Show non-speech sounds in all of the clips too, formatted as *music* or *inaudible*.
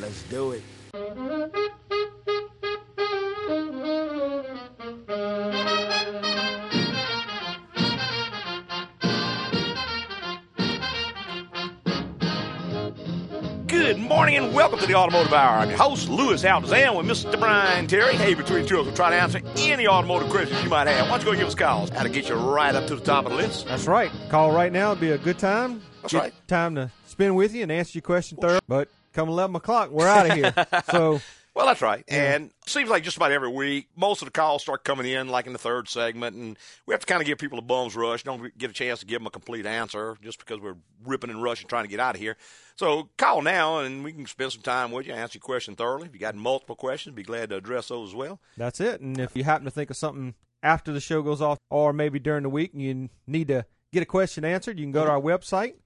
Let's do it. Good morning and welcome to the Automotive Hour. I'm your host, Louis Altazan, with Mr. Brian Terry. Hey, between the two of us, we'll try to answer any automotive questions you might have. Why don't you go give us calls? How to get you right up to the top of the list. That's right. Call right now. It'd be a good time. That's Good right. Time to spend with you and answer your question thorough. But come 11 o'clock, we're out of here. *laughs* so, Well, that's right. And seems like just about every week, most of the calls start coming in like in the third segment, and we have to kind of give people a bum's rush. Don't get a chance to give them a complete answer just because we're ripping and rushing trying to get out of here. So call now, and we can spend some time with you, answer your question thoroughly. If you got multiple questions, be glad to address those as well. that's it. And if you happen to think of something after the show goes off or maybe during the week and you need to get a question answered, you can go to mm-hmm. our website.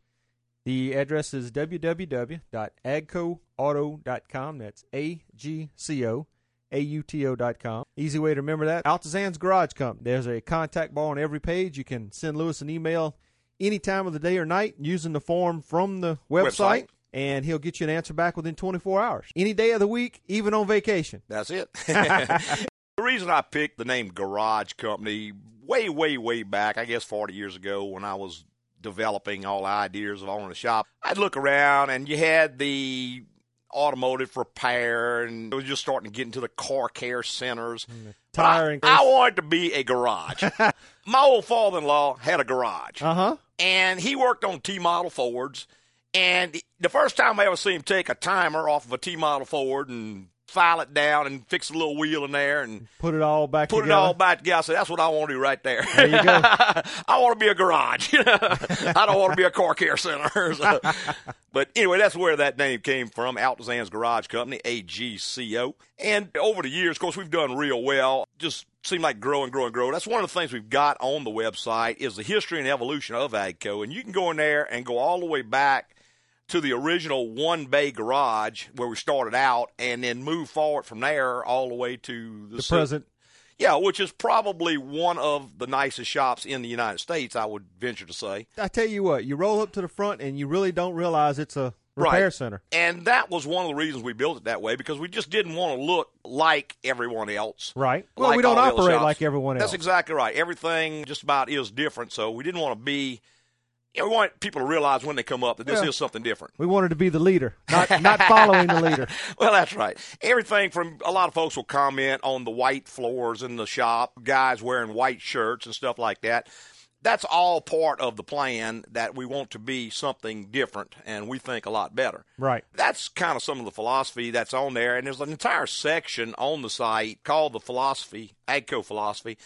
The address is www.agcoauto.com. That's A G C O A U T O.com. Easy way to remember that. Altazan's Garage Company. There's a contact bar on every page. You can send Louis an email any time of the day or night using the form from the website, Website. and he'll get you an answer back within 24 hours. Any day of the week, even on vacation. That's it. *laughs* *laughs* the reason I picked the name Garage Company way, way, way back, I guess 40 years ago when I was developing all the ideas of owning a shop, I'd look around and you had the automotive repair and it was just starting to get into the car care centers. But I- Tire I, wanted to be a garage. *laughs* My old father-in-law had a garage Uh huh. and he worked on T model Fords. And the first time I ever see him take a timer off of a T model Ford and file it down and fix a little wheel in there and Put it all back put together. it all back together, I said, that's what I want to do right there. There you go. *laughs* I want to be a garage. *laughs* I don't want to be a car care center. *laughs* So- but anyway, that's where that name came from, Altazan's Garage Company, AGCO. And over the years, of course, we've done real well. Just seemed like grow and grow and grow. That's one of the things we've got on the website is the history and evolution of AGCO. And you can go in there and go all the way back to the original one bay garage where we started out and then move forward from there all the way to the, the present. yeah, which is probably one of the nicest shops in the United States, I would venture to say. I tell you what, you roll up to the front and you really don't realize it's a repair Right. center. And that was one of the reasons we built it that way because we just didn't want to look like everyone else. Right. Well, like we don't all the other operate like everyone else. That's exactly right. Everything just about is different, so we didn't want to be. You know, we want people to realize when they come up that this Yeah. is something different. We wanted to be the leader, not not following the leader. *laughs* well, that's right. Everything from a lot of folks will comment on the white floors in the shop, guys wearing white shirts and stuff like that. That's all part of the plan that we want to be something different and we think a lot better. Right. That's kind of some of the philosophy that's on there. And there's an entire section on the site called the philosophy, AGCO philosophy,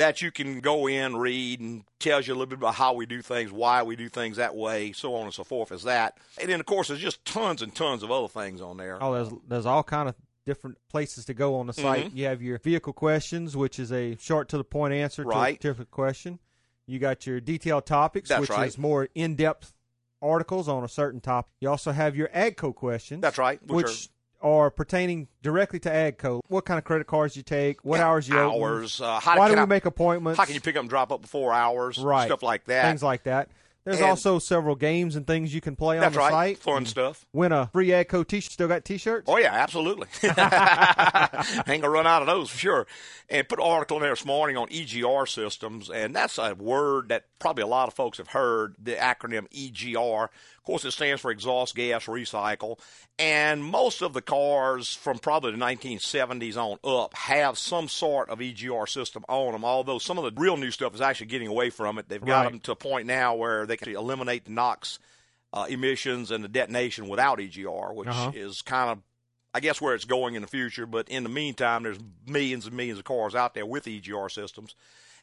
that you can go in, read, and tells you a little bit about how we do things, why we do things that way, so on and so forth as that. And then, of course, there's just tons and tons of other things on there. Oh, there's there's all kind of different places to go on the site. Mm-hmm. You have your vehicle questions, which is a short to the point answer to a Right. particular question. You got your detailed topics, That's which right. is more in depth articles on a certain topic. You also have your AGCO questions. That's right, which Which, are, pertaining directly to AGCO. What kind of credit cards you take? What Yeah, hours you open, hours. Uh, how Why do we I- make appointments? How can you pick up and drop up before hours? right Stuff like that. Things like that. There's And- also several games and things you can play on the right. site. Fun stuff. Win a free AGCO T-shirt. Still got T-shirts. Oh yeah, absolutely. *laughs* *laughs* Ain't gonna run out of those for sure. And put an article in there this morning on EGR systems, and that's a word that probably a lot of folks have heard. The acronym EGR. Of course, it stands for exhaust gas recycle. And most of the cars from probably the 1970s on up have some sort of EGR system on them. Although some of the real new stuff is actually getting away from it. They've got Right. them to a point now where they can eliminate the NOx uh, emissions and the detonation without EGR, which Uh-huh. is kind of, I guess, where it's going in the future. But in the meantime, there's millions and millions of cars out there with EGR systems.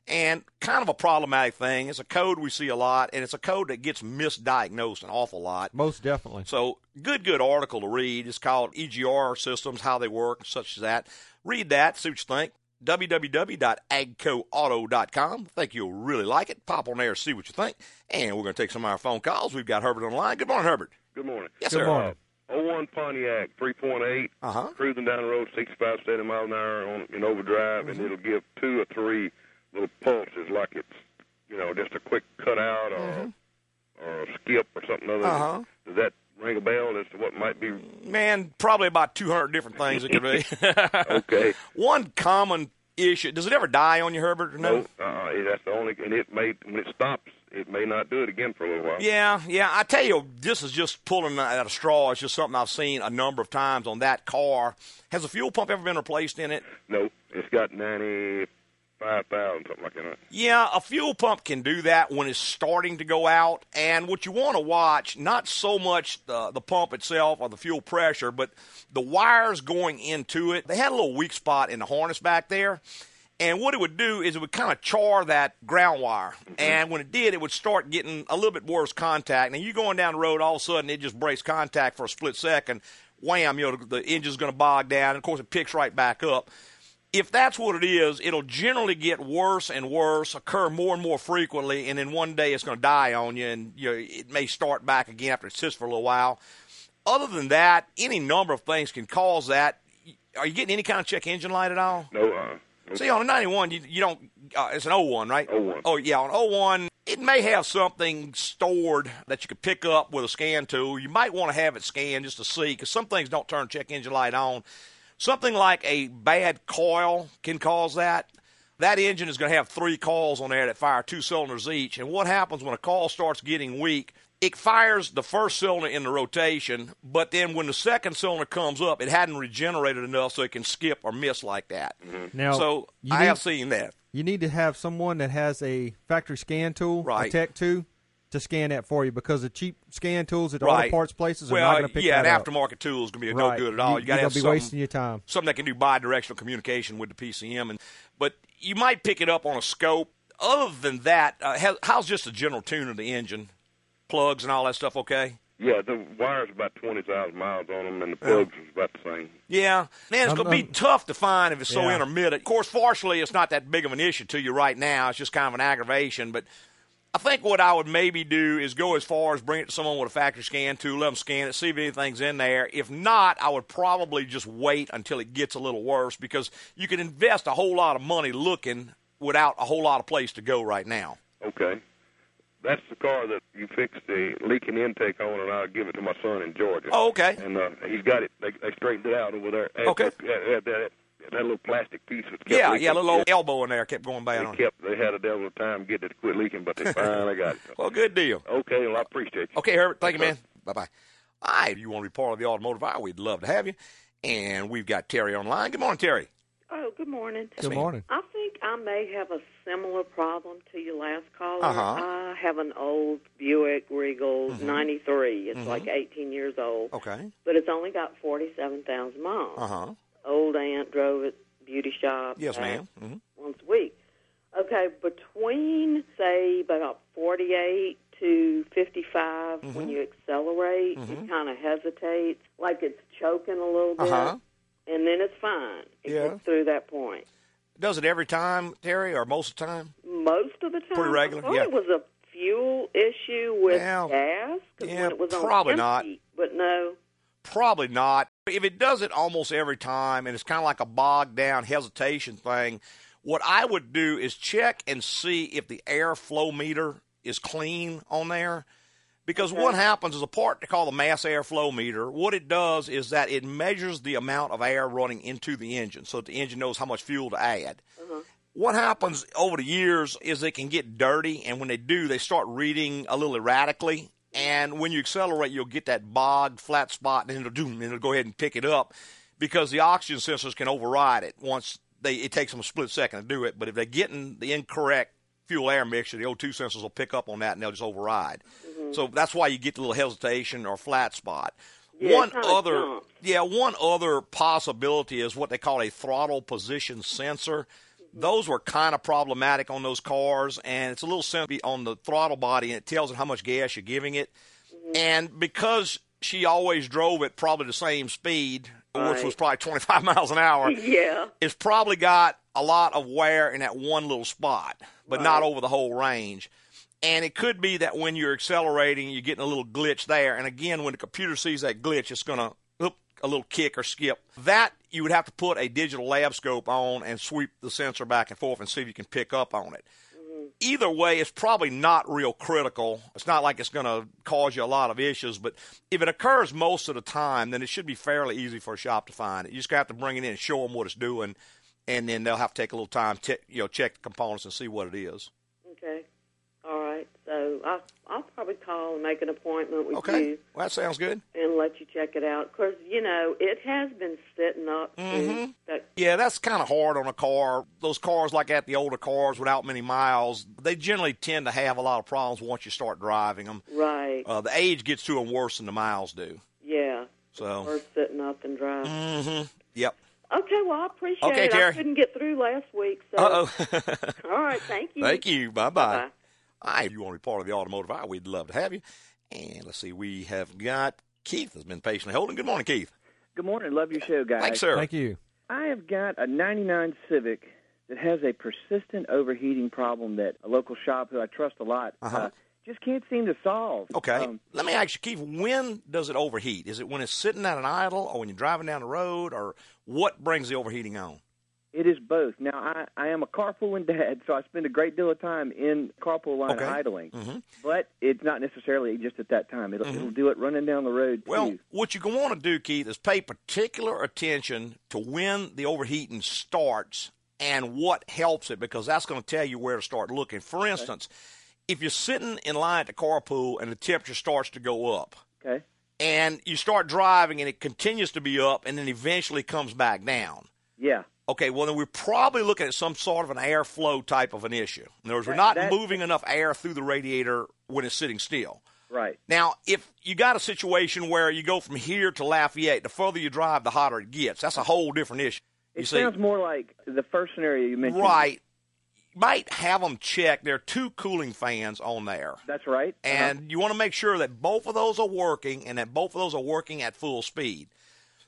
And kind of a problematic thing. It's a code we see a lot, and it's a code that gets misdiagnosed an awful lot. Most definitely. So, good, good article to read. It's called EGR Systems, How They Work, such as that. Read that, see what you think. www.agcoauto.com. I think you'll really like it. Pop on there, see what you think. And we're going to take some of our phone calls. We've got Herbert on the line. Good morning, Herbert. Good morning. Yes, Good sir. morning. 01 Pontiac, 3.8, Uh-huh. cruising down the road 65, 70 miles an hour on, in overdrive, Mm-hmm. and it'll give two or three little pulses like it's, you know, just a quick cutout or or a skip or something other. Mm-hmm. Uh-huh. Does that ring a bell as to what might be? Man, probably about 200 different things it could be. *laughs* *laughs* Okay. One common issue. Does it ever die on you, Herbert? Or no. No, uh, that's the only, and it may when it stops, it may not do it again for a little while. Yeah, yeah. I tell you, this is just pulling out a straw. It's just something I've seen a number of times on that car. Has the fuel pump ever been replaced in it? No, it's got ninety five thousand something like that. Yeah, a fuel pump can do that when it's starting to go out. And what you want to watch, not so much the, the pump itself or the fuel pressure, but the wires going into it. They had a little weak spot in the harness back there. And what it would do is it would kind of char that ground wire. Mm-hmm. And when it did, it would start getting a little bit worse contact. Now, you're going down the road, all of a sudden it just breaks contact for a split second. Wham, you know, the, the engine's going to bog down. And of course, it picks right back up if that's what it is, it'll generally get worse and worse, occur more and more frequently, and then one day it's going to die on you, and you know, it may start back again after it sits for a little while. Other than that, any number of things can cause that. Are you getting any kind of check engine light at all? No, uh, no. See, on a 91, you, you don't, uh, it's an old 01, right? 01. Oh, yeah, on 01, it may have something stored that you could pick up with a scan tool. You might want to have it scanned just to see, because some things don't turn check engine light on. Something like a bad coil can cause that. That engine is going to have three coils on there that fire two cylinders each. And what happens when a coil starts getting weak? It fires the first cylinder in the rotation, but then when the second cylinder comes up, it hadn't regenerated enough so it can skip or miss like that. Mm-hmm. Now, so you I need- have seen that. You need to have someone that has a factory scan tool, Right. a Tech 2, to scan that for you because the cheap scan tools at auto Right. parts places are well, not going to pick yeah, that an up. aftermarket tool is going to be right. no good at all. You, got to you're have gonna be something, wasting your time. something that can do bi-directional communication with the PCM, and but you might pick it up on a scope. Other than that, uh, how, how's just the general tune of the engine, plugs and all that stuff? Okay. Yeah, the wire's about twenty thousand miles on them, and the plugs is about the same. Yeah, man, it's going to be tough to find if it's so intermittent. Of course, fortunately, it's not that big of an issue to you right now. It's just kind of an aggravation. But I think what I would maybe do is go as far as bring it to someone with a factory scan tool, let them scan it, see if anything's in there. If not, I would probably just wait until it gets a little worse because you can invest a whole lot of money looking without a whole lot of place to go right now. Okay. That's the car that you fixed the leaking intake on, and I'll give it to my son in Georgia. Oh, okay. And uh, he's got it. They, they straightened it out over there. Okay. That, that, that, that little plastic piece that kept Yeah, leaking. yeah, a little old elbow in there kept going bad on They it. kept. They had a devil of a time getting it to quit leaking, but they *laughs* finally got it. Well, good deal. Okay, well, I appreciate you. Okay, Herbert. Thank you, man. Bye bye. All right, if you want to be part of the automotive hour, we'd love to have you. And we've got Terry online. Good morning, Terry. Oh, good morning. Good morning. I think I may have a similar problem to your last caller. Uh-huh. I have an old Buick Regal Mm-hmm. 93. It's like 18 years old, Okay. but it's only got 47,000 miles. Uh huh. Old aunt drove it, beauty shop. Yes, ma'am. hmm Once a week. Okay, between, say, about 48 to 55, Mm-hmm. when you accelerate, it kind of hesitates, like it's choking a little bit. Uh-huh. And then it's fine. It Yeah. gets through that point. Does it every time, Terry, or most of the time? most of the time. Pretty regular, I yeah. it was a fuel issue with Well, gas yeah, when it was on probably not. But no, Probably not. If it does it almost every time and it's kind of like a bogged down hesitation thing, what I would do is check and see if the air flow meter is clean on there. Because what happens is a part they call the mass airflow meter. What it does is that it measures the amount of air running into the engine so that the engine knows how much fuel to add. Mm-hmm. What happens over the years is they can get dirty, and when they do, they start reading a little erratically. And when you accelerate, you'll get that bogged flat spot, and then it'll do, and it'll go ahead and pick it up because the oxygen sensors can override it once they. It takes them a split second to do it, but if they're getting the incorrect fuel air mixture, the O2 sensors will pick up on that and they'll just override. Mm-hmm. So that's why you get the little hesitation or flat spot. Yeah, one other, yeah, one other possibility is what they call a throttle position sensor. Those were kind of problematic on those cars, and it's a little sensitive on the throttle body, and it tells it how much gas you're giving it. And because she always drove at probably the same speed, which was probably 25 *laughs* miles an hour, yeah, it's probably got a lot of wear in that one little spot, but not over the whole range. And it could be that when you're accelerating, you're getting a little glitch there. And again, when the computer sees that glitch, it's going to a little kick or skip. That you would have to put a digital lab scope on and sweep the sensor back and forth and see if you can pick up on it. Mm-hmm. either way, it's probably not real critical. It's not like it's going to cause you a lot of issues, but if it occurs most of the time, then it should be fairly easy for a shop to find it. You just have to bring it in and show them what it's doing, and then they'll have to take a little time to you know check the components and see what it is. All right. So I'll, I'll probably call and make an appointment with Okay, you well that sounds good. and let you check it out. Because, you know, it has been sitting up. Mhm. that Yeah, that's kind of hard on a car. Those cars like at the older cars without many miles, they generally tend to have a lot of problems once you start driving them. Right. Uh, the age gets to them worse than the miles do. yeah. So, Or sitting up and driving. hmm yep. Okay, well, I appreciate Okay, it. Terry. I couldn't get through last week. So. Uh oh. *laughs* All right. Thank you. *laughs* Thank you. Bye bye. Bye-bye. All right, if you want to be part of the automotive hour, we'd love to have you. And let's see, we have got Keith has been patiently holding. Good morning, Keith. Good morning. Love your show, guys. Thanks, sir. Thank you. I have got a 99 Civic that has a persistent overheating problem that a local shop who I trust a lot Uh-huh. uh, just can't seem to solve. Okay. Um, Let me ask you, Keith, when does it overheat? Is it when it's sitting at an idle or when you're driving down the road or what brings the overheating on? It is both. Now, I, I am a carpooling dad, so I spend a great deal of time in carpool line Okay. idling. Mhm. But it's not necessarily just at that time. It'll, it'll do it running down the road, Mm-hmm. Well, too. what you want to do, Keith, is pay particular attention to when the overheating starts and what helps it because that's going to tell you where to start looking. For instance, if you're sitting in line at the carpool and the temperature starts to go up, Okay? and you start driving and it continues to be up and then eventually comes back down. Yeah. Okay, well then we're probably looking at some sort of an airflow type of an issue. In other words, we're not that- moving enough air through the radiator when it's sitting still. Right. Now, if you got a situation where you go from here to Lafayette, the further you drive, the hotter it gets. That's a whole different issue. You It see, sounds more like the first scenario you mentioned. right? You might have them check. There are two cooling fans on there. That's right. Uh-huh. and you want to make sure that both of those are working and that both of those are working at full speed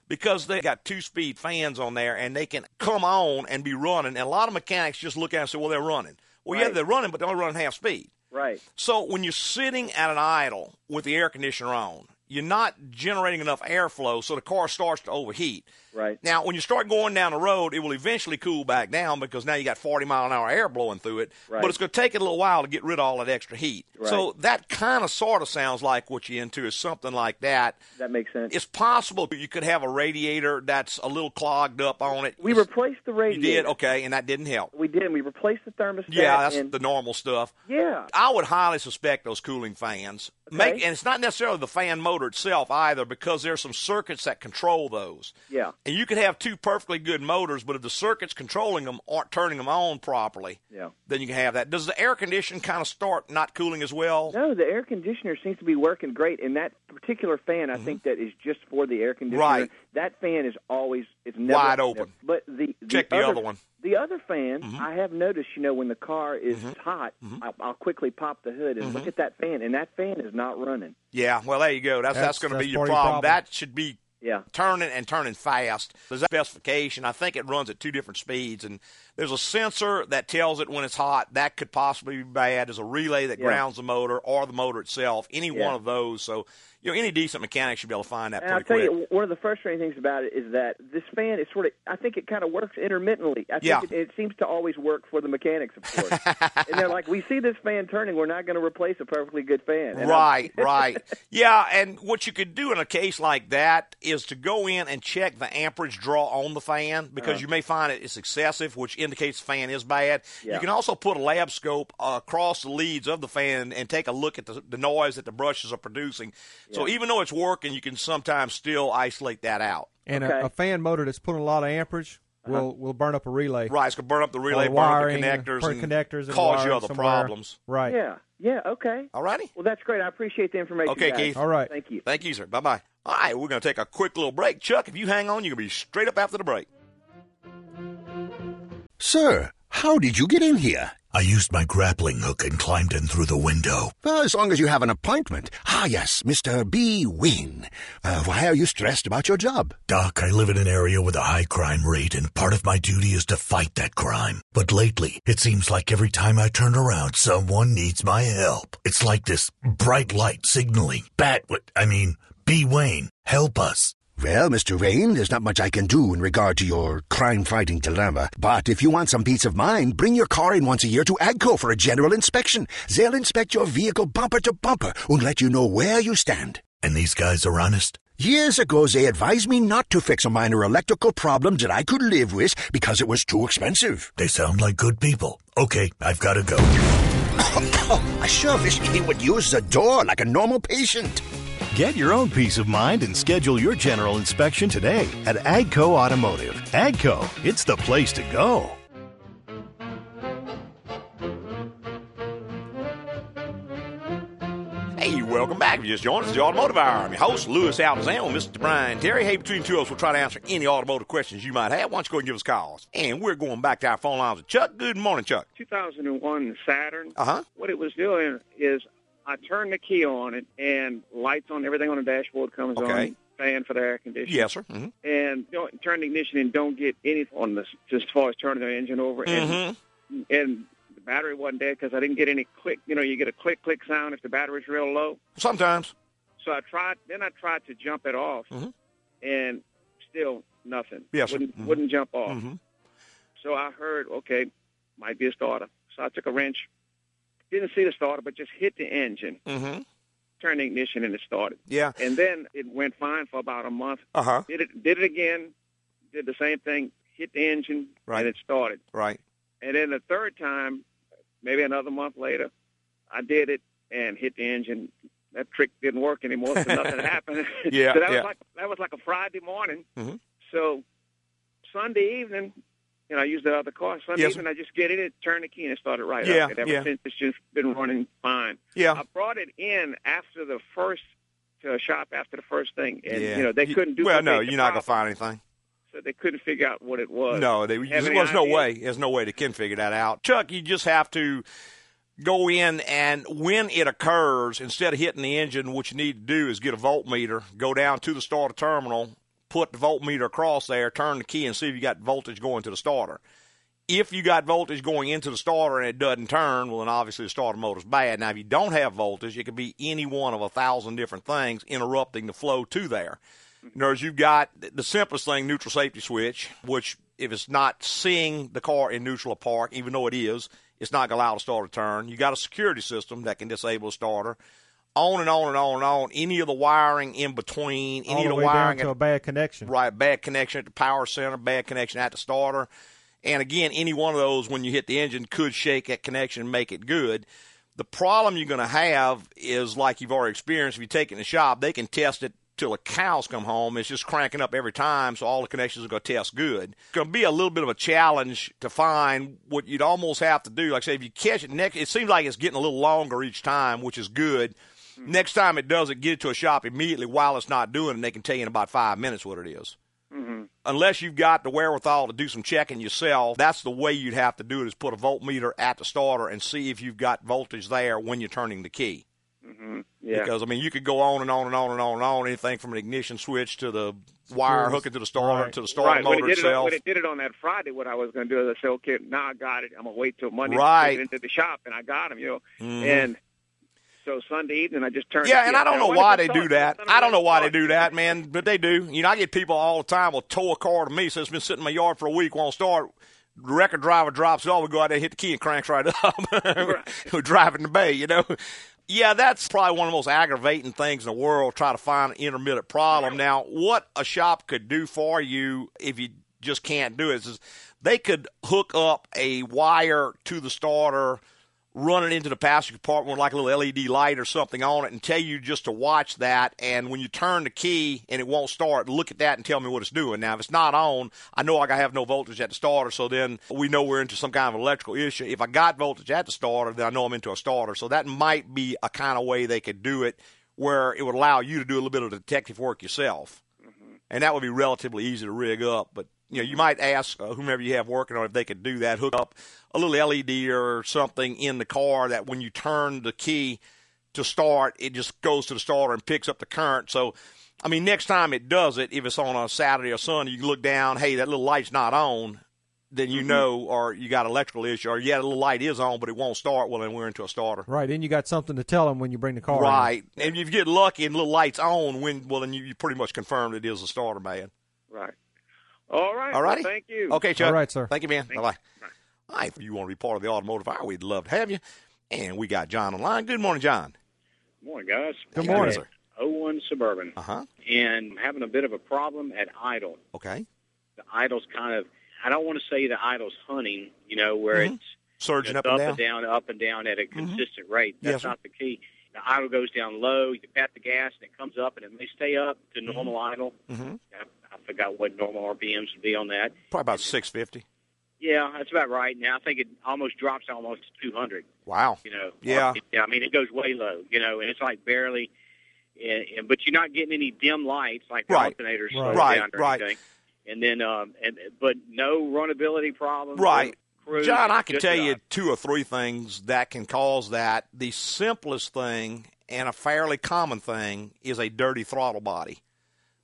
because they got two speed fans on there and they can come on and be running. And a lot of mechanics just look at it and say well they're running. Well yeah they're running but they're only running half speed. Right. so when you're sitting at an idle with the air conditioner on you're not generating enough airflow so the car starts to overheat Right. now, when you start going down the road, it will eventually cool back down because now you got 40 mile an hour air blowing through it. Right. But it's going to take it a little while to get rid of all that extra heat. Right. So that kind of sort of sounds like what you're into is something like that. That makes sense. It's possible you could have a radiator that's a little clogged up on it. we replaced the radiator. You did? Okay, and that didn't help. We did. We replaced the thermostat. Yeah, that's and, the normal stuff. yeah. I would highly suspect those cooling fans. Make and it's not necessarily the fan motor itself either, because there's some circuits that control those. Yeah. And you could have two perfectly good motors, but if the circuits controlling them aren't turning them on properly, Yeah. then you can have that. Does the air condition kind of start not cooling as well? No, the air conditioner seems to be working great, and that particular fan, I think that is just for the air conditioner. Mm-hmm. Right. That fan is always it's never Wide open. But the, the Check the other, other one. Mm-hmm. The other fan, I have noticed. You know, when the car is hot, I'll, I'll quickly pop the hood and Mm-hmm. look at that fan, and that fan is not running. Yeah, well, there you go. That's that's, That's- going to be your your problem. problem. That should be Yeah. turning and turning fast. There's a specification. I think it runs at two different speeds, and there's a sensor that tells it when it's hot. That could possibly be bad. There's a relay that Yeah. grounds the motor or the motor itself. Any Yeah. one of those. So, you know, any decent mechanic should be able to find that And I'll tell quick. you, one of the frustrating things about it is that this fan is sort of, I think it kind of works intermittently. I think Yeah. it, it seems to always work for the mechanics, of course. *laughs* and they're like, we see this fan turning, we're not going to replace a perfectly good fan. And Right, right. *laughs* Yeah, and what you could do in a case like that is to go in and check the amperage draw on the fan because Uh-huh. you may find it is excessive, which indicates the fan is bad. Yeah. You can also put a lab scope uh, across the leads of the fan and take a look at the, the noise that the brushes are producing. So even though it's working, you can sometimes still isolate that out. And Okay. a, a fan motor that's putting a lot of amperage will will burn up a relay. Right, it's going to burn up the Or relay, the burn up the wiring, connectors, burn and connectors and cause you wiring other somewhere. problems. Right. Yeah, yeah, okay. All righty? Well, that's great. I appreciate the information. Okay, guys. Keith. All right. Thank you. Thank you, sir. Bye bye. All right, we're going to take a quick little break. Chuck, if you hang on, you're going to be straight up after the break. Sir, how did you get in here? I used my grappling hook and climbed in through the window. Well, as long as you have an appointment. Ah, yes, Mr. B. Wayne. Uh, why are you stressed about your job? Doc, I live in an area with a high crime rate, and part of my duty is to fight that crime. But lately, it seems like every time I turn around, someone needs my help. It's like this bright light signaling. Bat, I mean, B. Wayne, help us. Well, Mr. Wayne, there's not much I can do in regard to your crime-fighting dilemma. But if you want some peace of mind, bring your car in once a year to AGCO for a general inspection. They'll inspect your vehicle bumper to bumper and let you know where you stand. And these guys are honest? Years ago, they advised me not to fix a minor electrical problem that I could live with because it was too expensive. They sound like good people. Okay, I've got to go. *coughs* I sure wish he would use the door like a normal patient. Get your own peace of mind and schedule your general inspection today at Agco Automotive. Agco, it's the place to go. Hey, welcome back. If you just joined us, the Automotive Hour. I'm your host, Louis Altazan, with Mr. Brian Terry. Hey, between the two of us, we'll try to answer any automotive questions you might have. Why don't you go and give us calls? And we're going back to our phone lines with Chuck. Good morning, Chuck. 2001 Saturn. Uh-huh. What it was doing is I turned the key on it, and lights on, everything on the dashboard comes Okay. on, fan for the air conditioning. Yes, sir. hmm And don't turn the ignition and don't get any on this, just as far as turning the engine over. And, and the battery wasn't dead because I didn't get any click. You know, you get a click click sound if the battery's real low. Sometimes. So I tried. Then I tried to jump it off, Mhm. and still nothing. Yes, sir. wouldn't Mhm. wouldn't jump off. hmm So I heard, okay, might be a starter. So I took a wrench, didn't see the starter, but just hit the engine, hmm turned the ignition, and it started. Yeah. And then it went fine for about a month. Uh-huh. Did it did it again, did the same thing, hit the engine, Right. and it started. Right. And then the third time, maybe another month later, I did it and hit the engine. That trick didn't work anymore, so nothing *laughs* happened. Yeah, *laughs* so that yeah. was like that was like a Friday morning. Mhm. So Sunday evening, you know, I used it out the other car. some Yes. evening, I just get in it, turn the key, and it started right Yeah, up. And ever yeah. since, it's just been running fine. Yeah. I brought it in after the first to a shop after the first thing, and yeah. you know they couldn't do. Well, no, you're not going to find anything. So they couldn't figure out what it was. No, they, there's any no idea? way. There's no way they can figure that out. Chuck, you just have to go in and when it occurs, instead of hitting the engine, what you need to do is get a voltmeter, go down to the starter terminal, put the voltmeter across there, turn the key, and see if you got voltage going to the starter. If you got voltage going into the starter and it doesn't turn, well, then obviously the starter motor's bad. Now, if you don't have voltage, it could be any one of a thousand different things interrupting the flow to there. In other words, you've got the simplest thing, neutral safety switch, which if it's not seeing the car in neutral or park, even though it is, it's not going to allow the starter to turn. You got a security system that can disable the starter. On and on and on and on. Any of the wiring in between, any all of the the way down wiring to at- a bad connection. Right, bad connection at the power center, bad connection at the starter. And again, any one of those when you hit the engine could shake that connection and make it good. The problem you're going to have is like you've already experienced. If you take it in the shop, they can test it till the cows come home. It's just cranking up every time, so all the connections are going to test good. It's going to be a little bit of a challenge to find what you'd almost have to do. Like I say, if you catch it next, it seems like it's getting a little longer each time, which is good. Mm-hmm. Next time it does it, get it to a shop immediately while it's not doing it, and they can tell you in about five minutes what it is mm-hmm. unless you've got the wherewithal to do some checking yourself, that's the way you'd have to do it is put a voltmeter at the starter and see if you've got voltage there when you're turning the key. Mm-hmm. Yeah. Because I mean, you could go on and on and on and on and on, anything from an ignition switch to the wire hooking to the starter Right. to the starter right. When motor it, did it, itself. when it did it on that Friday, what I was going to do is I said, okay, now I got it. I'm going to wait till Monday Right. to get into the shop, and I got him, you know. Mhm. And so Sunday evening, I just turned. Yeah, and. I don't know "When why they do that. I don't know why they do that, man, but they do. You know, I get people all the time will tow a car to me, says it's been sitting in my yard for a week, won't start. Record driver drops it off, we go out there, hit the key, and cranks right *laughs* up. We're driving the bay, you know. Yeah, that's probably one of the most aggravating things in the world, try to find an intermittent problem. Now, what a shop could do for you if you just can't do it is they could hook up a wire to the starter run it into the passenger compartment with like a little LED light or something on it and tell you just to watch that. And when you turn the key and it won't start, look at that and tell me what it's doing. Now, if it's not on, I know I have no voltage at the starter, so then we know we're into some kind of electrical issue. If I got voltage at the starter, then I know I'm into a starter. So that might be a kind of way they could do it where it would allow you to do a little bit of detective work yourself. Mm-hmm. And that would be relatively easy to rig up, but you know, you might ask uh, whomever you have working on if they could do that, hook up a little LED or something in the car that when you turn the key to start, it just goes to the starter and picks up the current. So, I mean, next time it does it, if it's on a Saturday or Sunday, you can look down, hey, that little light's not on. then you know, or you got electrical issue, or yeah, the little light is on, but it won't start. Well, then we're into a starter. Right, then you got something to tell them when you bring the car. in. Right, and if you get lucky and the little lights on, when well, then you, you pretty much confirmed it is a starter, man. Right. All right. All righty. Well, thank you. Okay, Chuck. All right, sir. Thank you, man. Bye bye. All right, if you want to be part of the automotive hour, we'd love to have you. And we got John online. Good morning, John. Good Morning, guys. Good morning. sir. 01 Suburban. Uh huh. And having a bit of a problem at idle. Okay. The idle's kind of, I don't want to say the idle's hunting, you know, where Mhm. it's Surging it's up and down. up and down at a consistent rate. That's Yes, sir. not the key. The idle goes down low. You pat the gas, and it comes up, and it may stay up to normal idle. Mm-hmm. I, I forgot what normal RPMs would be on that. Probably about six fifty. Yeah, that's about right. Now I think it almost drops almost to almost 200. Wow. You know. Yeah. Yeah. I mean, it goes way low. You know, and it's like barely. And, and but you're not getting any dim lights like the Right. alternators Right. Right, down or right. anything. And then, um, and but no runability problems. Right. cruise, John, I can just tell you drive. two or three things that can cause that. The simplest thing and a fairly common thing is a dirty throttle body.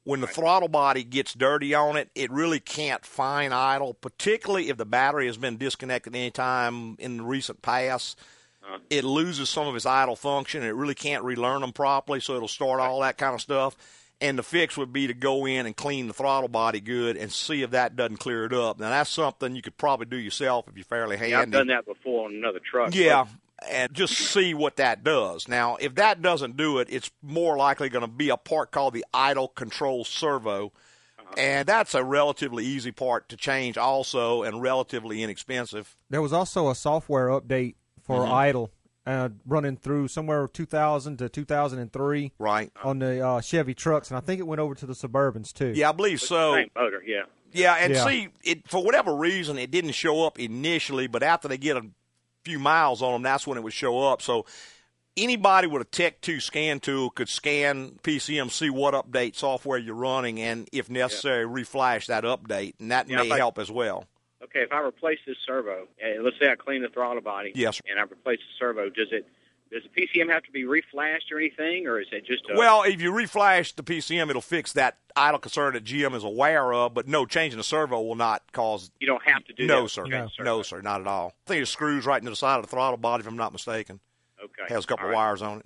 When the throttle body gets dirty on it, it really can't find idle, particularly if the battery has been disconnected any time in the recent past. Uh-huh. It loses some of its idle function and it really can't relearn them properly, so it'll start all that kind of stuff. And the fix would be to go in and clean the throttle body good and see if that doesn't clear it up. Now that's something you could probably do yourself if you're fairly handy. Yeah, I've done that before on another truck. Yeah, and just see what that does. Now, if that doesn't do it, it's more likely going to be a part called the idle control servo. And that's a relatively easy part to change, also, and relatively inexpensive. There was also a software update for Mm-hmm. idle uh, running through somewhere 2000 to 2003 Right? on the uh, Chevy trucks, and I think it went over to the Suburbans too. Yeah, I believe so. Same motor. Yeah. Yeah, and Yeah. see, it for whatever reason, it didn't show up initially, but after they get a few miles on them, that's when it would show up. So anybody with a Tech 2 scan tool could scan PCM, see what update software you're running, and if necessary, reflash that update, and that Yeah, may I- help as well. Okay, if I replace this servo, eh, let's say I clean the throttle body, Yes, sir. and I replace the servo, does it does the PCM have to be reflashed or anything, or is it just a, Well, if you reflash the PCM, it'll fix that idle concern that GM is aware of, but no, changing the servo will not cause. you don't have to do No, that? sir. Okay, No, sir, not at all. I think it screws right into the side of the throttle body, if I'm not mistaken. Okay, Has a couple right. wires on it.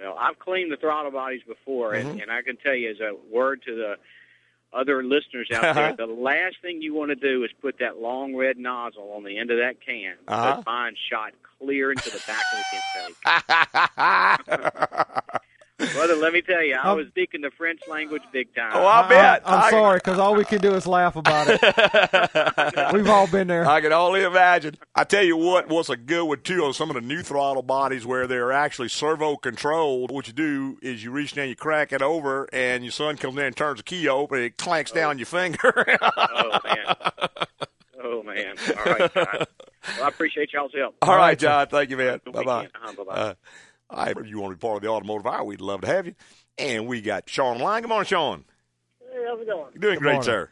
Well, I've cleaned the throttle bodies before, Mm-hmm. and, and I can tell you as a word to the other listeners out there, the last thing you want to do is put that long red nozzle on the end of that can Uh-huh. mine shot clear into the back of the intake. *laughs* Brother, let me tell you, I Um, was speaking the French language big time. Oh, I bet. I'm I- sorry because all we can do is laugh about it. *laughs* We've all been there. I can only imagine. I tell you what, what's a good one too on some of the new throttle bodies where they're actually servo controlled. What you do is you reach down, you crack it over, and your son comes in and turns the key open, and it clanks down your finger. Oh man. Oh man. All right, guys. Well, I appreciate y'all's help. All right, John. Thank you, man. Good Bye bye. weekend. Bye-bye. All right, if you want to be part of the automotive hour, we'd love to have you. And we got Sean Line. Good morning, Sean. Hey, how's it going? You're doing Good great, morning. sir.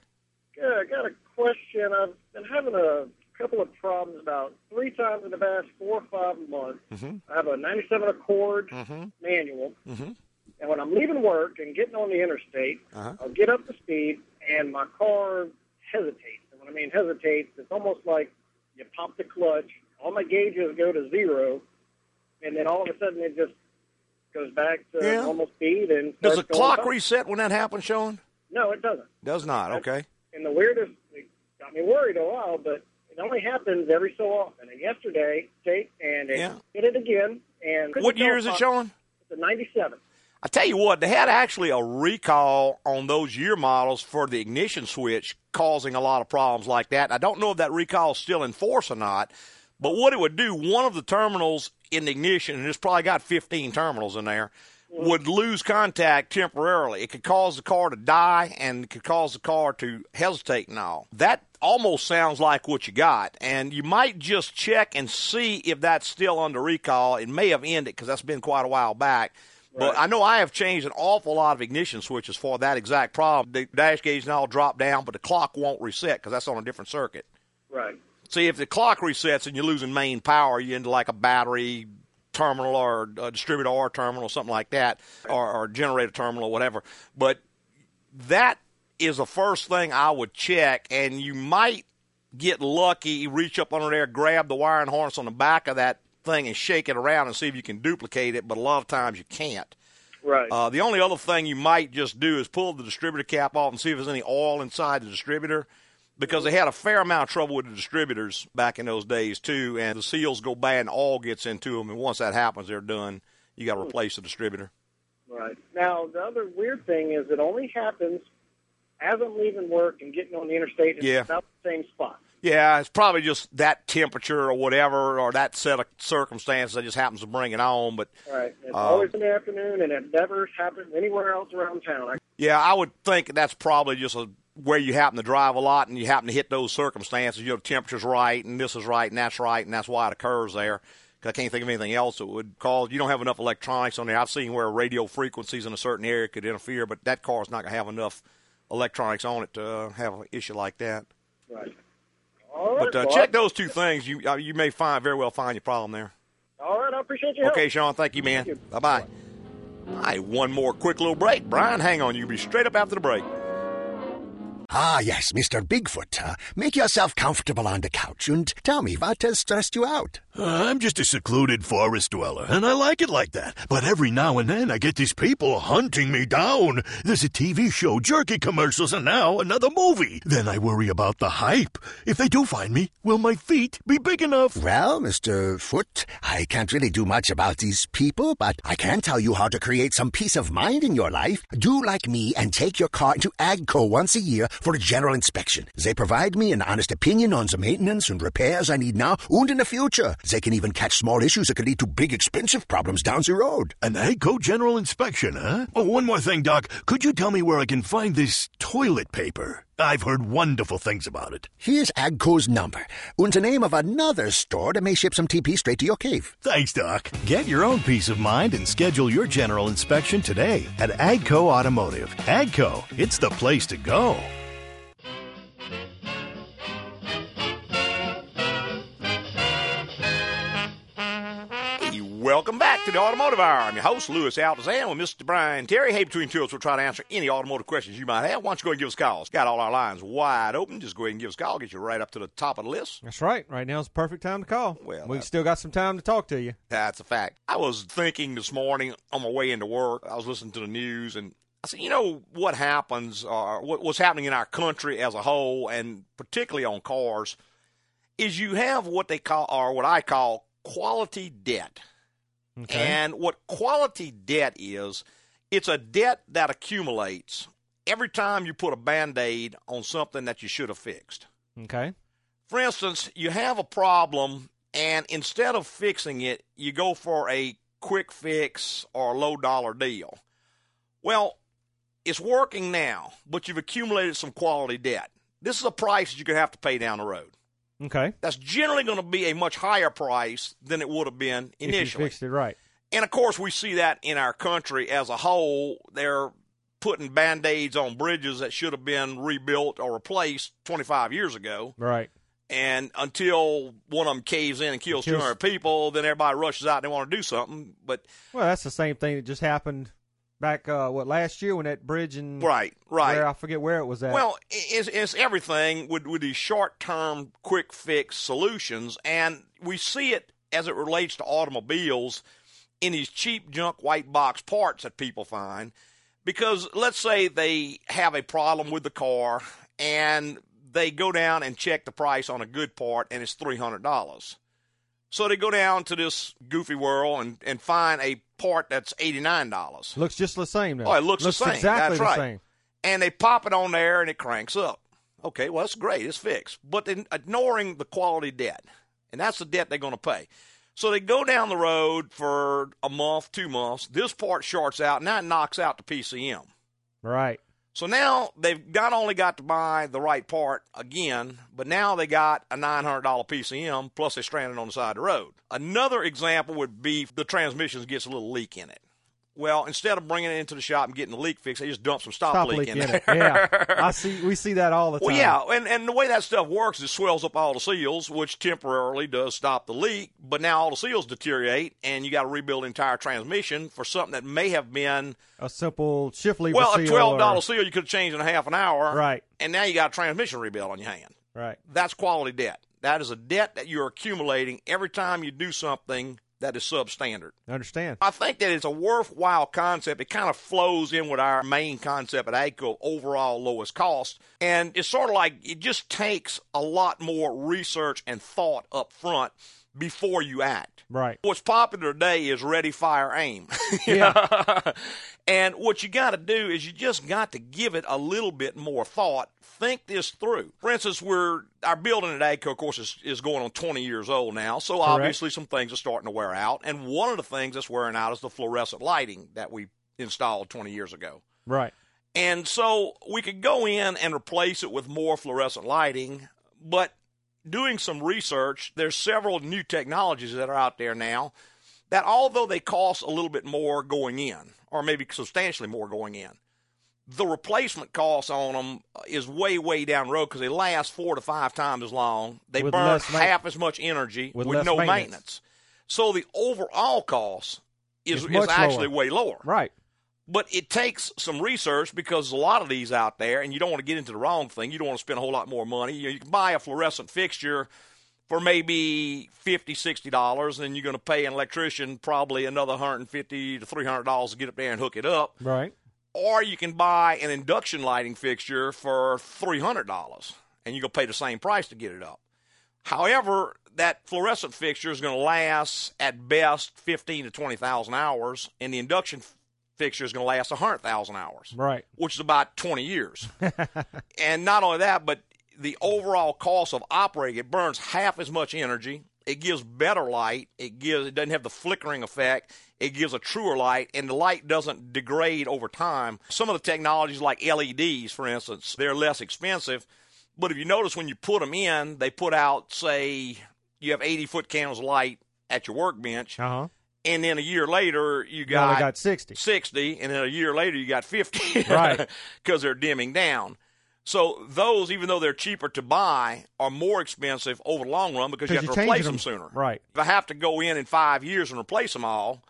Good. I got a question. I've been having a couple of problems about three times in the past four or five months. Mhm. I have a 97 Accord Mhm. manual, Mhm. and when I'm leaving work and getting on the interstate, Uh-huh. I'll get up to speed, and my car hesitates. And when I mean hesitates, it's almost like you pop the clutch, all my gauges go to zero, and then all of a sudden it just goes back to Yeah. normal speed. And Does the clock up. reset when that happens, Sean? No, it doesn't. Does not. Okay. And the weirdest, it got me worried a while, but it only happens every so often. And yesterday, Jake, and it Yeah. did it again. And What year is it, Sean? It's a 97. I tell you what, they had actually a recall on those year models for the ignition switch, causing a lot of problems like that. I don't know if that recall is still in force or not, but what it would do, one of the terminals in the ignition, and it's probably got 15 terminals in there, would lose contact temporarily. It could cause the car to die and it could cause the car to hesitate and all. That almost sounds like what you got. And you might just check and see if that's still under recall. It may have ended because that's been quite a while back. But I know I have changed an awful lot of ignition switches for that exact problem. The dash gauge and all drop down, but the clock won't reset because that's on a different circuit. Right. See, if the clock resets and you're losing main power, you're into like a battery terminal or a distributor R terminal, or something like that, or, or generator terminal, or whatever. But that is the first thing I would check, and you might get lucky, reach up under there, grab the wiring harness on the back of that thing, and shake it around and see if you can duplicate it. But a lot of times you can't. Right. Uh, the only other thing you might just do is pull the distributor cap off and see if there's any oil inside the distributor. Because they had a fair amount of trouble with the distributors back in those days too, and the seals go bad and oil gets into them, and once that happens, they're done. You got to replace the distributor. Right. Now, the other weird thing is it only happens as I'm leaving work and getting on the interstate. and Yeah. It's about the same spot. Yeah, it's probably just that temperature or whatever, or that set of circumstances that just happens to bring it on. But Right. It's Uh, always in the afternoon, and it never happens anywhere else around town. Yeah, I would think that's probably just a, where you happen to drive a lot and you happen to hit those circumstances. You know, the temperature's right and this is right and that's right, and that's why it occurs there. I can't think of anything else that would cause. You don't have enough electronics on there. I've seen where radio frequencies in a certain area could interfere, but that car's not going to have enough electronics on it to uh, have an issue like that. right. All right. But uh, check those two things. You uh, you may find very well find your problem there. All right. I appreciate your help. Okay, Sean. Thank you, man. Bye bye. All right, one more quick little break. Brian, hang on. You'll be straight up after the break. Ah, yes, Mr. Bigfoot. Uh, make yourself comfortable on the couch and tell me what has stressed you out. I'm just a secluded forest dweller, and I like it like that. But every now and then I get these people hunting me down. There's a TV show, jerky commercials, and now another movie. Then I worry about the hype. If they do find me, will my feet be big enough? Well, Mr. Foot, I can't really do much about these people, but I can tell you how to create some peace of mind in your life. Do like me and take your car into AGCO once a year for a general inspection. They provide me an honest opinion on the maintenance and repairs I need now and in the future. They can even catch small issues that could lead to big expensive problems down the road. An AGCO general inspection, huh? Oh, one more thing, Doc. Could you tell me where I can find this toilet paper? I've heard wonderful things about it. Here's AGCO's number and the name of another store that may ship some TP straight to your cave. Thanks, Doc. Get your own peace of mind and schedule your general inspection today at Agco Automotive. Agco, it's the place to go. Welcome back to the Automotive Hour. I'm your host, Louis Altazan, with Mr. Brian Terry. Hey, between two of us, we'll try to answer any automotive questions you might have. Why don't you go ahead and give us calls? Got all our lines wide open. Just go ahead and give us a call. Get you right up to the top of the list. That's right. Right now is the perfect time to call. Well, we that- still got some time to talk to you. That's a fact. I was thinking this morning on my way into work, I was listening to the news, and I said, you know what happens, or what, what's happening in our country as a whole, and particularly on cars, is you have what they call, or what I call, quality debt. Okay. And what quality debt is, it's a debt that accumulates every time you put a band aid on something that you should have fixed. okay. For instance, you have a problem, and instead of fixing it, you go for a quick fix or a low dollar deal. Well, it's working now, but you've accumulated some quality debt. This is a price that you're going to have to pay down the road. Okay. That's generally going to be a much higher price than it would have been If initially. you fixed it right. And of course, we see that in our country as a whole. They're putting band aids on bridges that should have been rebuilt or replaced 25 years ago. Right. And until one of them caves in and kills Kills- 200 people, then everybody rushes out and they want to do something. But Well, that's the same thing that just happened back uh, what last year when that bridge and right, right. where I forget where it was at. Well, it's, it's everything with, with these short term, quick fix solutions. And we see it as it relates to automobiles in these cheap junk white box parts that people find. Because let's say they have a problem with the car and they go down and check the price on a good part and it's $300. So they go down to this goofy world and, and find a part that's $89. looks just the same. Though. Oh, it looks, the same. exactly That's the right. same. And they pop it on there and it cranks up. Okay, well, that's great. It's fixed. But then ignoring the quality debt. And that's the debt they're going to pay. So they go down the road for a month, two months. This part shorts out, and that knocks out the PCM. Right. So now they've not only got to buy the right part again, but now they got a $900 PCM, plus they're stranded on the side of the road. Another example would be the transmission gets a little leak in it. Well, instead of bringing it into the shop and getting the leak fixed, they just dump some stop, Stop leak, leak in, in there. it. Yeah. *laughs* I see. We see that all the time. Well, yeah, and, and the way that stuff works is it swells up all the seals, which temporarily does stop the leak, but now all the seals deteriorate, and you got to rebuild the entire transmission for something that may have been, A simple shift lever well, a $12 or- seal you could have changed in a half an hour. Right. And now you got a transmission rebuild on your hand. Right. That's quality debt. That is a debt that you're accumulating every time you do something that is substandard. I understand. I think that it's a worthwhile concept. It kind of flows in with our main concept at AGCO, overall lowest cost. And it's sort of like it just takes a lot more research and thought up front before you act. Right. What's popular today is ready, fire, aim. *laughs* yeah. and what you got to do is you just got to give it a little bit more thought. Think this through. For instance, we're our building at AGCO, of course, is, is going on 20 years old now. So Correct. obviously some things are starting to wear out. And one of the things that's wearing out is the fluorescent lighting that we installed 20 years ago. Right. And so we could go in and replace it with more fluorescent lighting, but doing some research, there's several new technologies that are out there now that although they cost a little bit more going in, or maybe substantially more going in, the replacement cost on them is way, way down road because they last four to five times as long. They With burn half as much energy with with, no maintenance. maintenance. So the overall cost is, is actually lower. way lower. Right. But it takes some research because a lot of these out there, and you don't want to get into the wrong thing. You don't want to spend a whole lot more money. You, know, you can buy a fluorescent fixture for maybe $50, $60, and then you're going to pay an electrician probably another 150 to $300 to get up there and hook it up. Right. Or you can buy an induction lighting fixture for $300, and you're going to pay the same price to get it up. However, that fluorescent fixture is going to last at best 15 to 20,000 hours, and the induction fixture is going to last 100,000 hours, Right. which is about 20 years. *laughs* and not only that, but the overall cost of operating it burns half as much energy. It gives better light. It gives it doesn't have the flickering effect. It gives a truer light, and the light doesn't degrade over time. Some of the technologies, like LEDs, for instance, they're less expensive. But if you notice when you put them in, they put out, say, you have 80 foot candles of light at your workbench, Uh huh. And then a year later you You got, got 60. 60, and then a year later you got 50. *laughs* Right. Because they're dimming down. So those, even though they're cheaper to buy, are more expensive over the long run because you have Because to replace them them. sooner. Right. If I have to go in in five years and replace them all,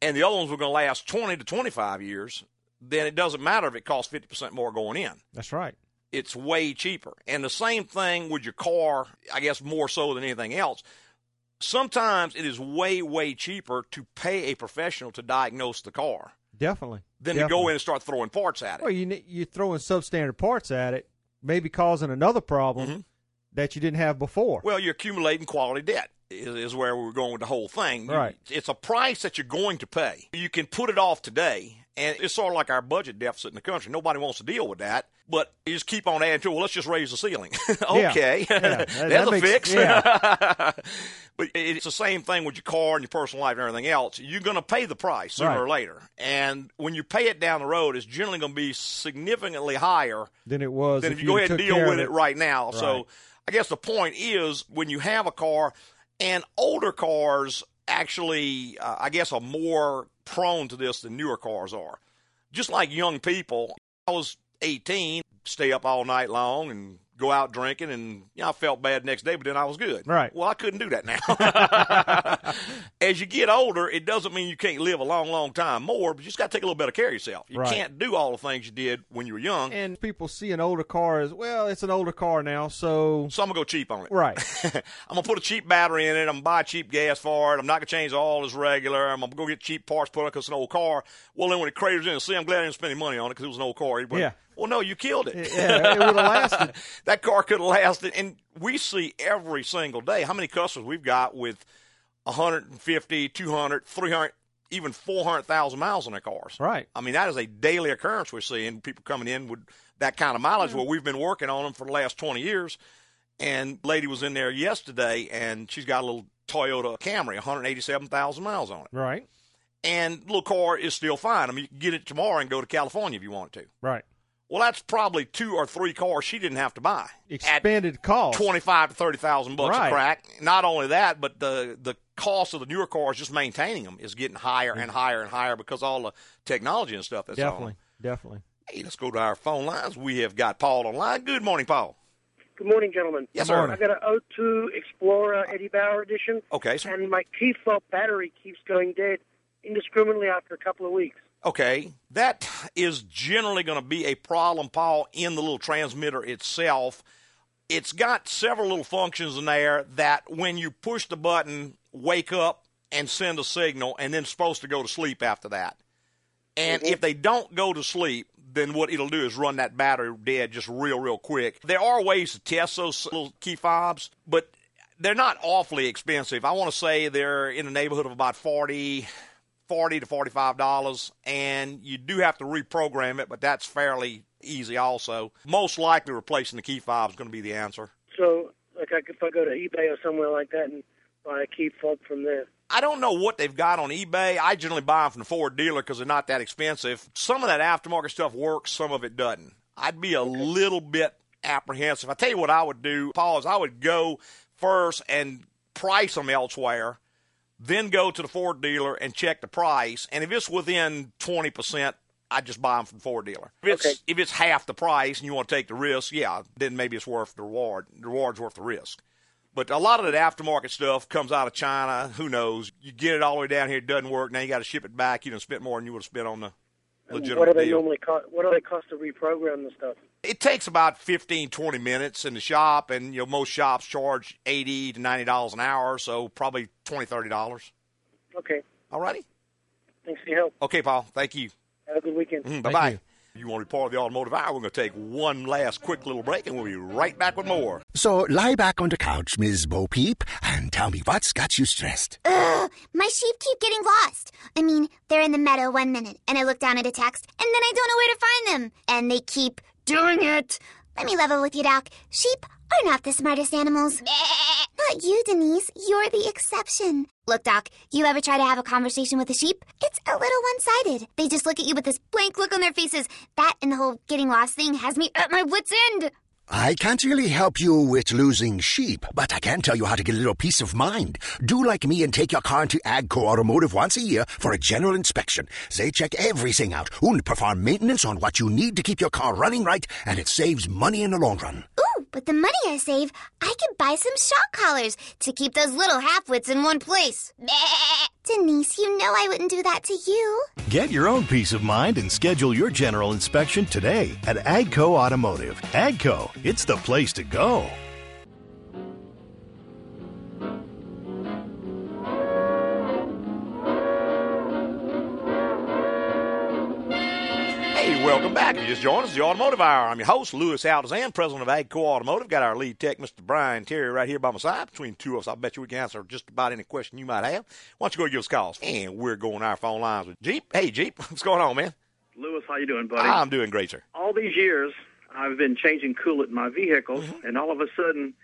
and the other ones were going to last 20 to 25 years, then it doesn't matter if it costs 50% more going in That's right. it's way cheaper. And the same thing with your car, I guess more so than anything else. Sometimes it is way, way cheaper to pay a professional to diagnose the car Definitely. than to go in and start throwing parts at it. Well, you, you're throwing substandard parts at it, maybe causing another problem Mm-hmm. that you didn't have before. Well, you're accumulating quality debt. Is, is where we are going with the whole thing. Right. It's a price that you're going to pay. You can put it off today, and it's sort of like our budget deficit in the country. Nobody wants to deal with that, but you just keep on adding to it. Well, let's just raise the ceiling. *laughs* okay, Yeah. That- there's *laughs* that a makes- fix. yeah. *laughs* but it's the same thing with your car and your personal life and everything else. You're going to pay the price sooner Right. or later, and when you pay it down the road, it's generally going to be significantly higher Than it was then if if you go ahead and deal with of it right now. Right. So I guess the point is when you have a car, and older cars actually, uh, I guess, are more prone to this than newer cars are. Just like young people, I was 18, stay up all night long and go out drinking, and you know, I felt bad the next day, but then I was good. Right. Well, I couldn't do that now. *laughs* *laughs* As you get older, it doesn't mean you can't live a long, long time more, but you just got to take a little better care of yourself. You Right. can't do all the things you did when you were young. And people see an older car as well. It's an older car now, so So I'm gonna go cheap on it. right. *laughs* I'm gonna put a cheap battery in it. I'm gonna buy cheap gas for it. I'm not gonna change oil as regular. I'm gonna go get cheap parts put on because it's an old car. Well, then when it craters in, see, I'm glad I didn't spend any money on it because it was an old car. It went, Yeah. Well, no, you killed it. Yeah, it would have lasted. *laughs* that car could have lasted. And we see every single day how many customers we've got with 150, 200, 300, even 400,000 miles on their cars. Right. I mean, that is a daily occurrence we're seeing people coming in with that kind of mileage. Well, we've been working on them for the last 20 years. And lady was in there yesterday, and she's got a little Toyota Camry, 187,000 miles on it. Right. And the little car is still fine. I mean, you can get it tomorrow and go to California if you want to. Right. Well, that's probably two or three cars she didn't have to buy. Expanded cost. Twenty five to thirty thousand bucks Right. a crack. Not only that, but the the cost of the newer cars, just maintaining them, is getting higher and mm-hmm. higher and higher because all the technology and stuff that's on 'em. Definitely. Definitely. Hey, let's go to our phone lines. We have got Paul online. Good morning, Paul. Good morning, gentlemen. Yes, sir. I got an O2 Explorer Eddie Bauer edition. Okay, sir. And my key fob battery keeps going dead indiscriminately after a couple of weeks. Okay, that is generally going to be a problem, Paul, in the little transmitter itself. it's got several little functions in there that when you push the button, wake up and send a signal, and then supposed to go to sleep after that. And mm-hmm. if they don't go to sleep, then what it'll do is run that battery dead just real, real quick. There are ways to test those little key fobs, but they're not awfully expensive. I want to say they're in the neighborhood of about 40 40 to 45 dollars and you do have to reprogram it but that's fairly easy also most likely replacing the key fob is going to be the answer So, like, if I go to eBay or somewhere like that and buy a key fob from there, I don't know what they've got on eBay. I generally buy them from the Ford dealer because they're not that expensive. Some of that aftermarket stuff works, some of it doesn't. I'd be a little bit apprehensive. I tell you what I would do, Paul, is I would go first and price them elsewhere, then go to the Ford dealer and check the price. And if it's within 20%, I'd just buy them from the Ford dealer. If it's, Okay. if it's half the price and you want to take the risk, yeah, then maybe it's worth the reward. The reward's worth the risk. But a lot of that aftermarket stuff comes out of China. Who knows? You get it all the way down here, it doesn't work. Now you got to ship it back. You done spent more than you would have spent on the legitimate what do they deal. normally cost? What do they cost to reprogram the stuff? It takes about 15, 20 minutes in the shop, and you know most shops charge eighty to ninety dollars an hour, so probably twenty, thirty dollars. Okay, All righty. thanks for your help. Okay, Paul. Thank you. Have a good weekend. Mm, bye bye. You want to be part of the automotive hour? We're going to take one last quick little break, and we'll be right back with more. So lie back on the couch, Ms. Bo Peep, and tell me what's got you stressed. Ugh, my sheep keep getting lost. I mean, they're in the meadow one minute, and I look down at a text, and then I don't know where to find them. And they keep doing it. Let me level with you, Doc. Sheep are not the smartest animals. Not you, Denise. You're the exception. Look, Doc, you ever try to have a conversation with a sheep? It's a little one sided. They just look at you with this blank look on their faces. That and the whole getting lost thing has me at my wits' end. I can't really help you with losing sheep, but I can tell you how to get a little peace of mind. Do like me and take your car into Agco Automotive once a year for a general inspection. They check everything out and perform maintenance on what you need to keep your car running right, and it saves money in the long run. With the money I save, I could buy some shock collars to keep those little halfwits in one place. *laughs* Denise, you know I wouldn't do that to you. Get your own peace of mind and schedule your general inspection today at Agco Automotive. Agco, it's the place to go. Welcome back. If you just joined us, the Automotive Hour. I'm your host, Louis Altazan, president of Agco Automotive. Got our lead tech, Mr. Brian Terry, right here by my side. Between two of us, I bet you we can answer just about any question you might have. Why don't you go give us calls? And we're going our phone lines with Jeep. Hey, Jeep, *laughs* what's going on, man? Louis, how you doing, buddy? I'm doing great, sir. all these years, I've been changing coolant in my vehicles, Mm-hmm. and all of a sudden,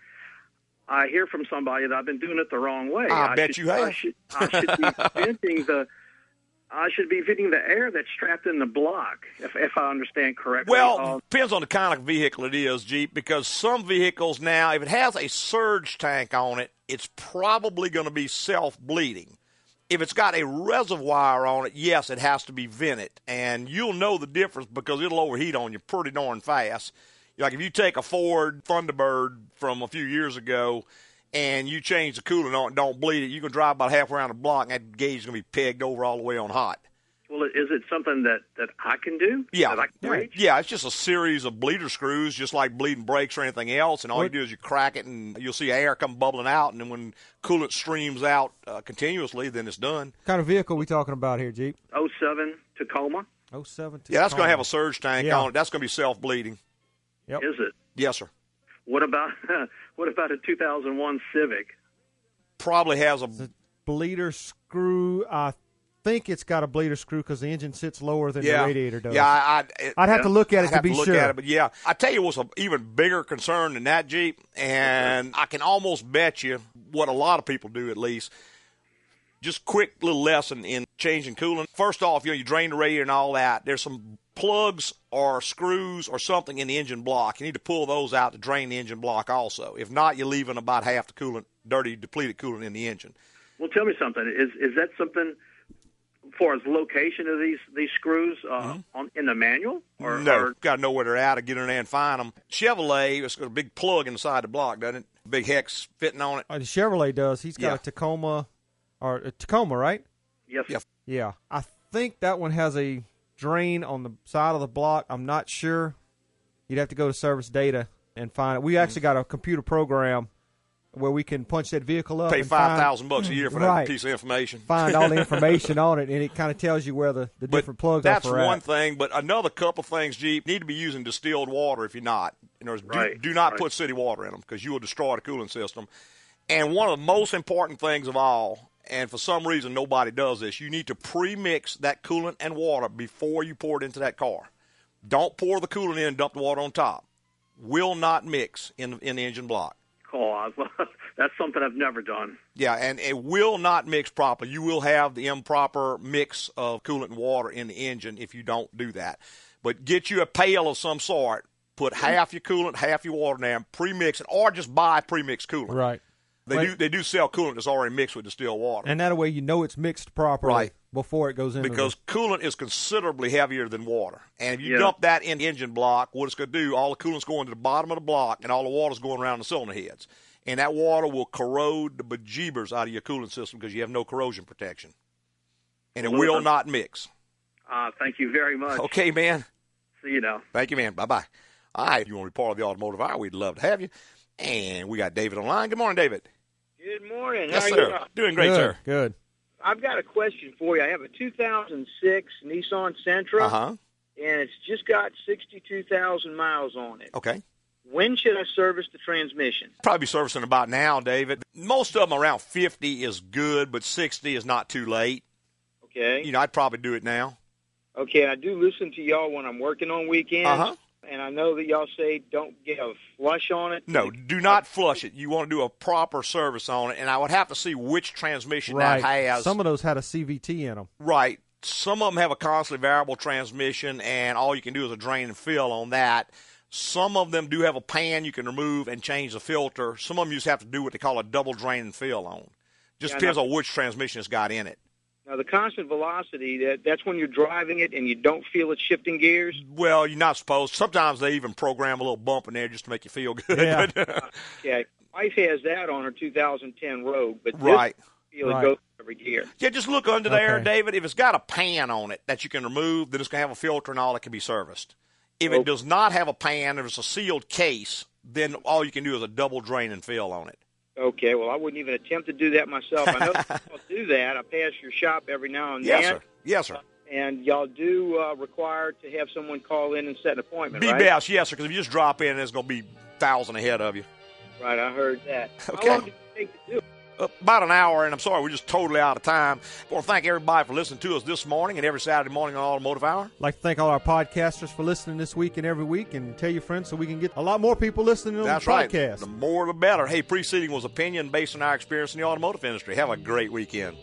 I hear from somebody that I've been doing it the wrong way. I bet should, you have. I should, I should be *laughs* venting the. I should be venting the air that's trapped in the block, if, if I understand correctly. Well, Uh, depends on the kind of vehicle it is, Jeep, because some vehicles now, if it has a surge tank on it, it's probably going to be self bleeding. If it's got a reservoir on it, yes, it has to be vented. And you'll know the difference because it'll overheat on you pretty darn fast. Like if you take a Ford Thunderbird from a few years ago and you change the coolant on it, don't bleed it, you can drive about halfway around the block and that gauge is going to be pegged over all the way on hot. well, is it something that, that I can do? Yeah, That I can reach? yeah, it's just a series of bleeder screws, just like bleeding brakes or anything else. And all you do is you crack it, and you'll see air come bubbling out. And then when coolant streams out uh, continuously, then it's done. What kind of vehicle we talking about here, Jeep? 07 Tacoma. Oh seven. Yeah, that's going to have a surge tank Yeah. on it. That's going to be self bleeding. Yep. Is it? Yes, sir. What about *laughs* what about a 2001 Civic? Probably has a bleeder screw. I think it's got a bleeder screw because the engine sits lower than yeah, the radiator does. Yeah, I, I, I'd have to look at it I'd to have be look sure. At it, but yeah, I tell you what's an even bigger concern than that Jeep, and I can almost bet you what a lot of people do at least. Just quick little lesson in changing coolant. First off, you know you drain the radiator and all that. There's some plugs or screws or something in the engine block. You need to pull those out to drain the engine block also. If not, you're leaving about half the coolant, dirty, depleted coolant in the engine. Well, tell me something. Is is that something for as location of these these screws uh, on in the manual? Or, Mm-hmm. no, or got to know where they're at to get in there and find them. Chevrolet, it's got a big plug inside the block, doesn't it? Big hex fitting on it. Uh, the Chevrolet does. He's got Yeah. a Tacoma, or a Tacoma, right? Yes, Yeah. Yeah, I think that one has a drain on the side of the block. I'm not sure. You'd have to go to service data and find it. We mm-hmm. actually got a computer program where we can punch that vehicle up. Pay and five find- bucks a year for that piece of information. Find all the *laughs* information on it, and it kind of tells you where the, the different plugs That's are for That's one at. thing, but another couple things, Jeep, need to be using distilled water if you're not. In other words, Right, do, do not right. put city water in them because you will destroy the cooling system. And one of the most important things of all, and for some reason nobody does this, you need to pre-mix that coolant and water before you pour it into that car. Don't pour the coolant in and dump the water on top. Will not mix in, in the engine block. Oh, *laughs* that's something I've never done. Yeah, and it will not mix properly. You will have the improper mix of coolant and water in the engine if you don't do that. But get you a pail of some sort, put half your coolant, half your water in there, pre-mix it, or just buy pre-mixed coolant. Right. They Wait. do they do sell coolant that's already mixed with distilled water. And that way you know it's mixed properly Right. before it goes in. because coolant is considerably heavier than water. And if you Yeah. dump that in the engine block, what it's going to do, all the coolant's going to the bottom of the block, and all the water's going around the cylinder heads. And that water will corrode the bejeebers out of your cooling system because you have no corrosion protection. And it Well, will listen. not mix. Uh, thank you very much. Okay, man. See you now. Thank you, man. Bye bye. All right. If you want to be part of the automotive hour, we'd love to have you. And we got David online. Good morning, David. Good morning. Yes, How sir. you doing? Doing great, Good, sir. Good. I've got a question for you. I have a 2006 Nissan Sentra, Uh huh. and it's just got 62,000 miles on it. Okay. When should I service the transmission? Probably servicing about now, David. Most of them around 50 is good, but 60 is not too late. Okay. You know, I'd probably do it now. Okay, I do listen to y'all when I'm working on weekends. Uh-huh. And I know that y'all say don't get a flush on it. No, do not flush it. You want to do a proper service on it, and I would have to see which transmission right. that has. Some of those had a CVT in them. Right. Some of them have a constantly variable transmission, and all you can do is a drain and fill on that. Some of them do have a pan you can remove and change the filter. Some of them you just have to do what they call a double drain and fill on. Just Yeah, depends on which transmission it's got in it. Now the constant velocity that that's when you're driving it and you don't feel it shifting gears. Well, you're not supposed. Sometimes they even program a little bump in there just to make you feel *laughs* good. Yeah. Okay, uh, *laughs* wife has that on her 2010 Rogue, but this Right. feel Right. it goes every gear. Yeah, just look under there, Okay. David. If it's got a pan on it that you can remove, then it's going to have a filter and all that can be serviced. If it does not have a pan, if it's a sealed case, then all you can do is a double drain and fill on it. Okay, well I wouldn't even attempt to do that myself. I know *laughs* y'all do that. I pass your shop every now and Yes, then. Yes, sir. Yes, sir. And y'all do uh, require to have someone call in and set an appointment, Be right? best, yes, sir. Because if you just drop in, it's going to be thousand ahead of you. Right, I heard that. *laughs* Okay. How long does it take to do? it? About an hour, and I'm sorry, we're just totally out of time. I want to thank everybody for listening to us this morning and every Saturday morning on Automotive Hour. I'd like to thank all our podcasters for listening this week and every week, and tell your friends so we can get a lot more people listening to That's the right. podcast. The more the better. Hey, preceding was opinion based on our experience in the automotive industry. Have a great weekend.